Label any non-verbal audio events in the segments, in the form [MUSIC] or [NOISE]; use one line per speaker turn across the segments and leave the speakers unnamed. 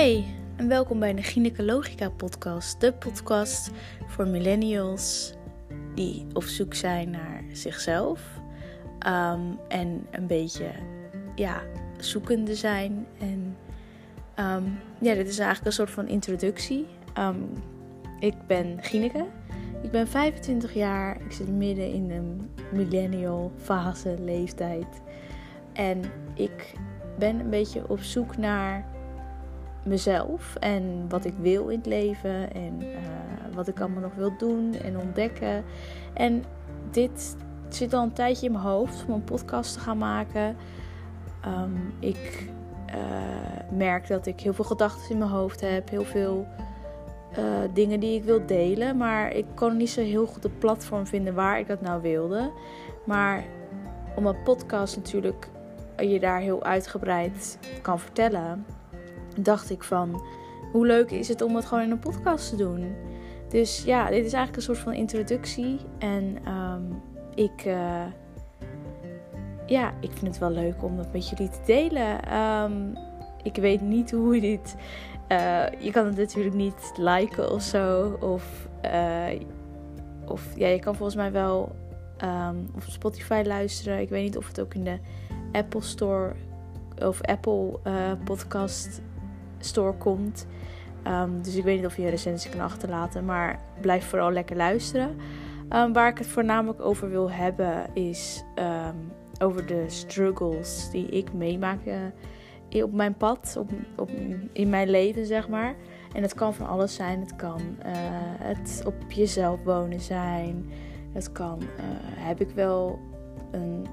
Hey, en welkom bij de Gynecologica podcast. De podcast voor millennials die op zoek zijn naar zichzelf. ehm, en een beetje, ja, zoekende zijn. En ehm, ja, dit is eigenlijk een soort van introductie. Ehm, ik ben Gineke. Ik ben 25 jaar. Ik zit midden in een millennial fase, leeftijd. En ik ben een beetje op zoek naar mezelf en wat ik wil in het leven en eh, wat ik allemaal nog wil doen en ontdekken. En dit zit al een tijdje in mijn hoofd om een podcast te gaan maken. Ehm, ik eh, merk dat ik heel veel gedachten in mijn hoofd heb, heel veel eh, dingen die ik wil delen, maar ik kon niet zo heel goed een platform vinden waar ik dat nou wilde. Maar om een podcast natuurlijk je daar heel uitgebreid kan vertellen, dacht ik van hoe leuk is het om het gewoon in een podcast te doen. Dus ja, dit is eigenlijk een soort van introductie. En ehm, ik, eh, ja, ik vind het wel leuk om dat met jullie te delen. Ehm, ik weet niet hoe je dit. eh, je kan het natuurlijk niet liken of zo. Of, eh, of ja, je kan volgens mij wel ehm, op Spotify luisteren. Ik weet niet of het ook in de Apple Store of Apple Podcast Store komt. Ehm, dus ik weet niet of je een recensie kan achterlaten, maar blijf vooral lekker luisteren. Ehm, waar ik het voornamelijk over wil hebben is ehm, over de struggles die ik meemaak eh, op mijn pad, op, in mijn leven zeg maar. En het kan van alles zijn. Het kan eh, het op jezelf wonen zijn. Het kan, eh, heb ik wel een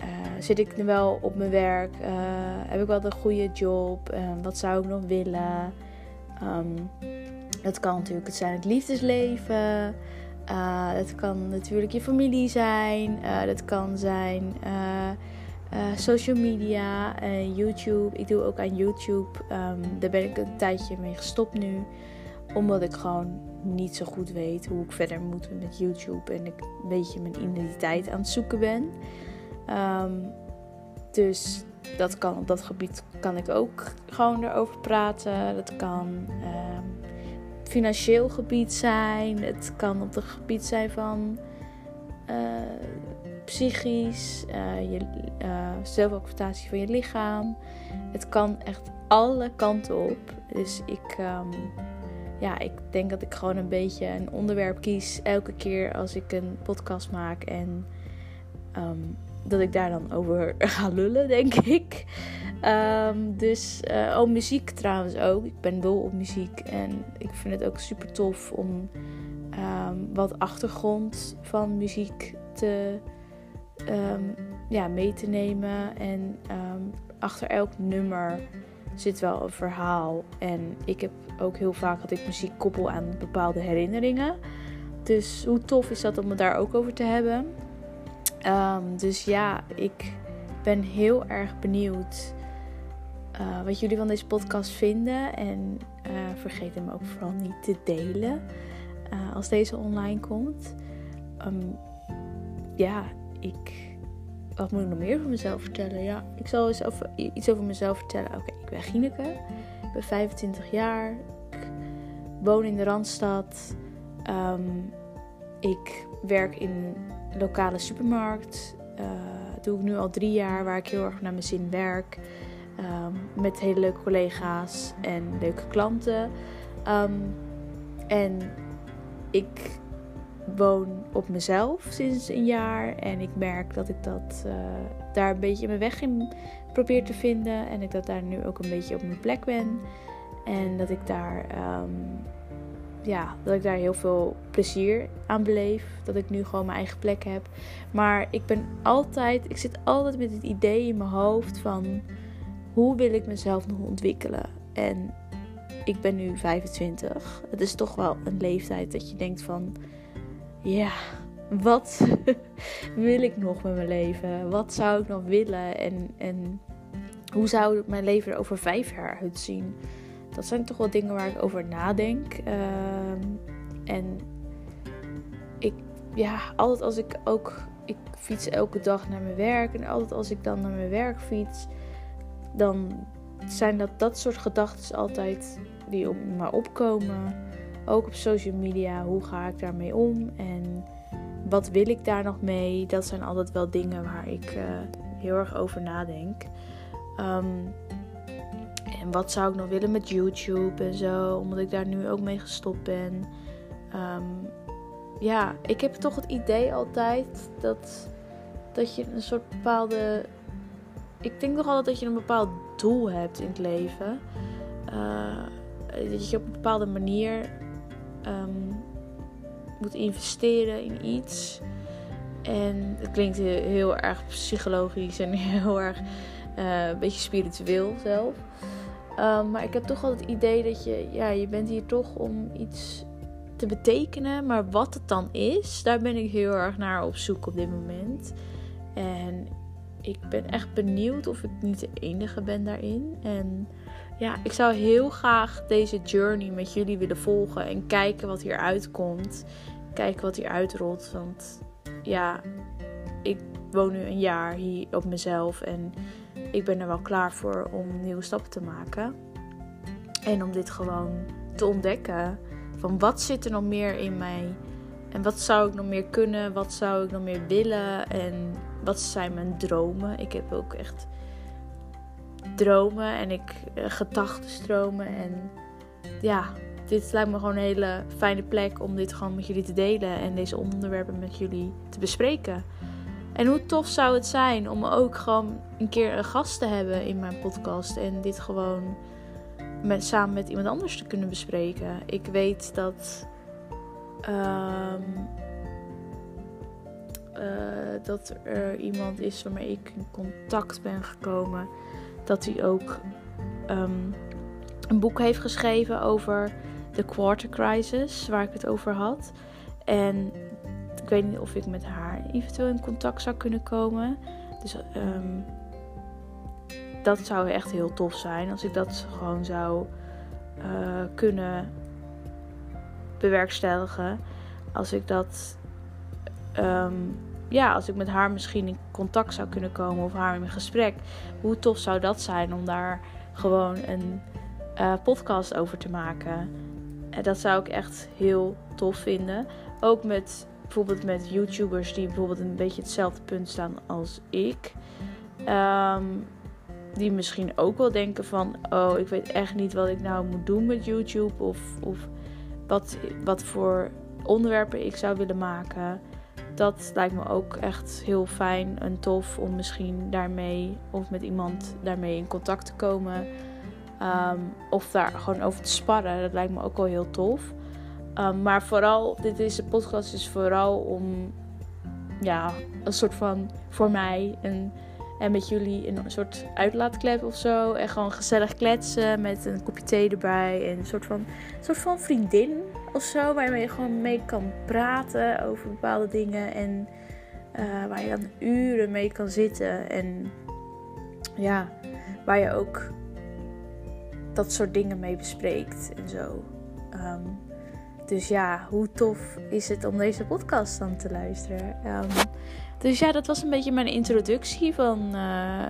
uh, zit ik nu wel op mijn werk? Uh, heb ik wel een goede job? Uh, wat zou ik nog willen? Um, het kan natuurlijk het zijn het liefdesleven. het kan natuurlijk je familie zijn. het kan zijn social media, YouTube. Ik doe ook aan YouTube. Um, daar ben ik een tijdje mee gestopt nu. Omdat ik gewoon niet zo goed weet hoe ik verder moet met YouTube. En ik een beetje mijn identiteit aan het zoeken ben. Um, dus dat kan op dat gebied kan ik ook gewoon erover praten. Dat kan um, financieel gebied zijn. Het kan op het gebied zijn van uh, psychisch, uh, je uh, zelfacceptatie van je lichaam. Het kan echt alle kanten op. Dus ik, um, ja, ik denk dat ik gewoon een beetje een onderwerp kies elke keer als ik een podcast maak en dat ik daar dan over [LAUGHS] ga lullen, denk ik. Um, dus, uh, oh, muziek trouwens ook. Ik ben dol op muziek en ik vind het ook super tof om um, wat achtergrond van muziek te, um, ja, mee te nemen. En achter elk nummer zit wel een verhaal. En ik heb ook heel vaak dat ik muziek koppel aan bepaalde herinneringen. Dus hoe tof is dat om het daar ook over te hebben? Um, dus ja, ik ben heel erg benieuwd uh, wat jullie van deze podcast vinden. En uh, vergeet hem ook vooral niet te delen uh, als deze online komt. Um, ja, ik. Wat moet ik nog meer over mezelf vertellen? Ja, ik zal iets over mezelf vertellen. Oké, ik ben Gineke. Ik ben 25 jaar. Ik woon in de Randstad. Um, ik werk in lokale supermarkt. Dat doe ik nu al drie jaar, waar ik heel erg naar mijn zin werk. Um, met hele leuke collega's en leuke klanten. Um, en ik woon op mezelf sinds een jaar. En ik merk dat ik dat uh, daar een beetje mijn weg in probeer te vinden. En ik dat daar nu ook een beetje op mijn plek ben. En dat ik daar um, ja, dat ik daar heel veel plezier aan beleef. Dat ik nu gewoon mijn eigen plek heb. Maar ik ben altijd, ik zit altijd met het idee in mijn hoofd van hoe wil ik mezelf nog ontwikkelen. En ik ben nu 25. Het is toch wel een leeftijd dat je denkt van ja, wat [LAUGHS] wil ik nog met mijn leven? Wat zou ik nog willen? En, en hoe zou mijn leven er over vijf jaar uitzien? Dat zijn toch wel dingen waar ik over nadenk. Uh, en ik, ja, altijd als ik ook, ik fiets elke dag naar mijn werk. En altijd als ik dan naar mijn werk fiets, dan zijn dat dat soort gedachten altijd die op me opkomen. Ook op social media. Hoe ga ik daarmee om? En wat wil ik daar nog mee? Dat zijn altijd wel dingen waar ik uh, heel erg over nadenk. Ehm, en wat zou ik nog willen met YouTube en zo, omdat ik daar nu ook mee gestopt ben. Um, ja, ik heb toch het idee altijd dat, dat je een soort bepaalde. Ik denk toch altijd dat je een bepaald doel hebt in het leven. Uh, dat je op een bepaalde manier um, moet investeren in iets. En het klinkt heel, erg psychologisch en [LAUGHS] heel erg uh, een beetje spiritueel zelf. Um, maar ik heb toch altijd het idee dat je, ja, je bent hier toch om iets te betekenen. Maar wat het dan is, daar ben ik heel erg naar op zoek op dit moment. En ik ben echt benieuwd of ik niet de enige ben daarin. En ja, ik zou heel graag deze journey met jullie willen volgen en kijken wat hier uitkomt. Kijken wat hier uitrolt. Want ja, ik woon nu een jaar hier op mezelf en ik ben er wel klaar voor om nieuwe stappen te maken. En om dit gewoon te ontdekken. Van wat zit er nog meer in mij? En wat zou ik nog meer kunnen? Wat zou ik nog meer willen? En wat zijn mijn dromen? Ik heb ook echt dromen en ik uh, gedachtenstromen. En ja, dit lijkt me gewoon een hele fijne plek om dit gewoon met jullie te delen. En deze onderwerpen met jullie te bespreken. En hoe tof zou het zijn om ook gewoon een keer een gast te hebben in mijn podcast. En dit gewoon met, samen met iemand anders te kunnen bespreken. Ik weet dat. Um, uh, dat er iemand is waarmee ik in contact ben gekomen. Dat hij ook um, een boek heeft geschreven over de quarter crisis, waar ik het over had. En ik weet niet of ik met haar eventueel in contact zou kunnen komen. Dus um, dat zou echt heel tof zijn als ik dat gewoon zou uh, kunnen bewerkstelligen. Als ik dat. Um, ja, als ik met haar misschien in contact zou kunnen komen of haar in gesprek. Hoe tof zou dat zijn om daar gewoon een uh, podcast over te maken? En dat zou ik echt heel tof vinden. Ook met bijvoorbeeld met YouTubers die bijvoorbeeld een beetje hetzelfde punt staan als ik. Um, die misschien ook wel denken van, oh, ik weet echt niet wat ik nou moet doen met YouTube of, of wat, wat voor onderwerpen ik zou willen maken. Dat lijkt me ook echt heel fijn en tof om misschien daarmee of met iemand daarmee in contact te komen. Um, of daar gewoon over te sparren. Dat lijkt me ook wel heel tof. Um, maar vooral, dit is, de podcast is vooral om, ja, een soort van voor mij een en met jullie een soort uitlaatklep of zo. En gewoon gezellig kletsen met een kopje thee erbij. En een soort van, een soort van vriendin of zo. Waar je gewoon mee kan praten over bepaalde dingen. En uh, waar je dan uren mee kan zitten. En ja, waar je ook dat soort dingen mee bespreekt en zo. Um, dus ja, hoe tof is het om deze podcast dan te luisteren? Um, dus ja, dat was een beetje mijn introductie van, uh,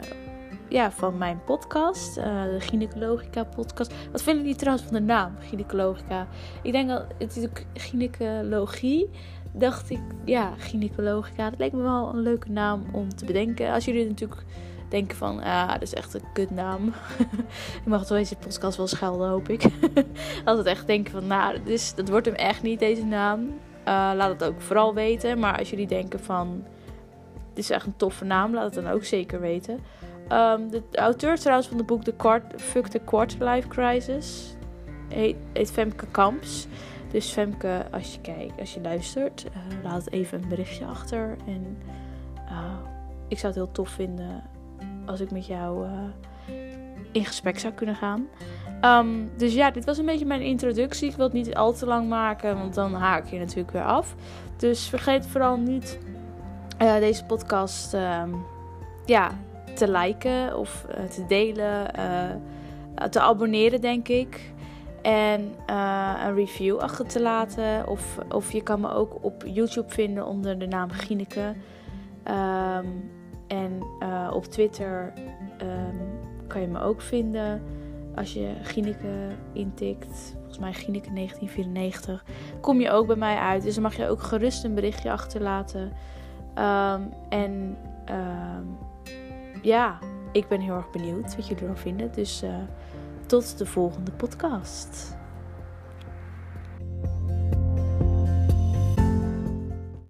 ja, van mijn podcast. Uh, de Gynaecologica podcast. Wat vinden jullie trouwens van de naam Gynaecologica? Ik denk dat het is ook gynaecologie. Dacht ik, ja, Gynaecologica. Dat leek me wel een leuke naam om te bedenken. Als jullie natuurlijk denken van, ah, dat is echt een kutnaam. [LAUGHS] ik mag toch deze podcast wel schelden, hoop ik. [LAUGHS] Het echt denken van, nou, dus, dat wordt hem echt niet, deze naam. Uh, laat het ook vooral weten. Maar als jullie denken van dit is echt een toffe naam, laat het dan ook zeker weten. Um, de, auteur trouwens van het boek The Quart Fuck the Quarter Life Crisis heet, Femke Kamps. Dus Femke, als je kijkt, als je luistert, uh, laat even een berichtje achter. En uh, ik zou het heel tof vinden als ik met jou uh, in gesprek zou kunnen gaan. Um, dus ja, dit was een beetje mijn introductie. Ik wil het niet al te lang maken, want dan haak je natuurlijk weer af. Dus vergeet vooral niet uh, deze podcast uh, ja, te liken of uh, te delen, te abonneren, denk ik. En een review achter te laten. Of, of je kan me ook op YouTube vinden onder de naam Gineke. Um, en op Twitter um, kan je me ook vinden. Als je Gineke intikt, volgens mij Gineke 1994, kom je ook bij mij uit. Dus dan mag je ook gerust een berichtje achterlaten. Ehm, en ehm, ja, ik ben heel erg benieuwd wat jullie ervan vinden. Dus tot de volgende podcast.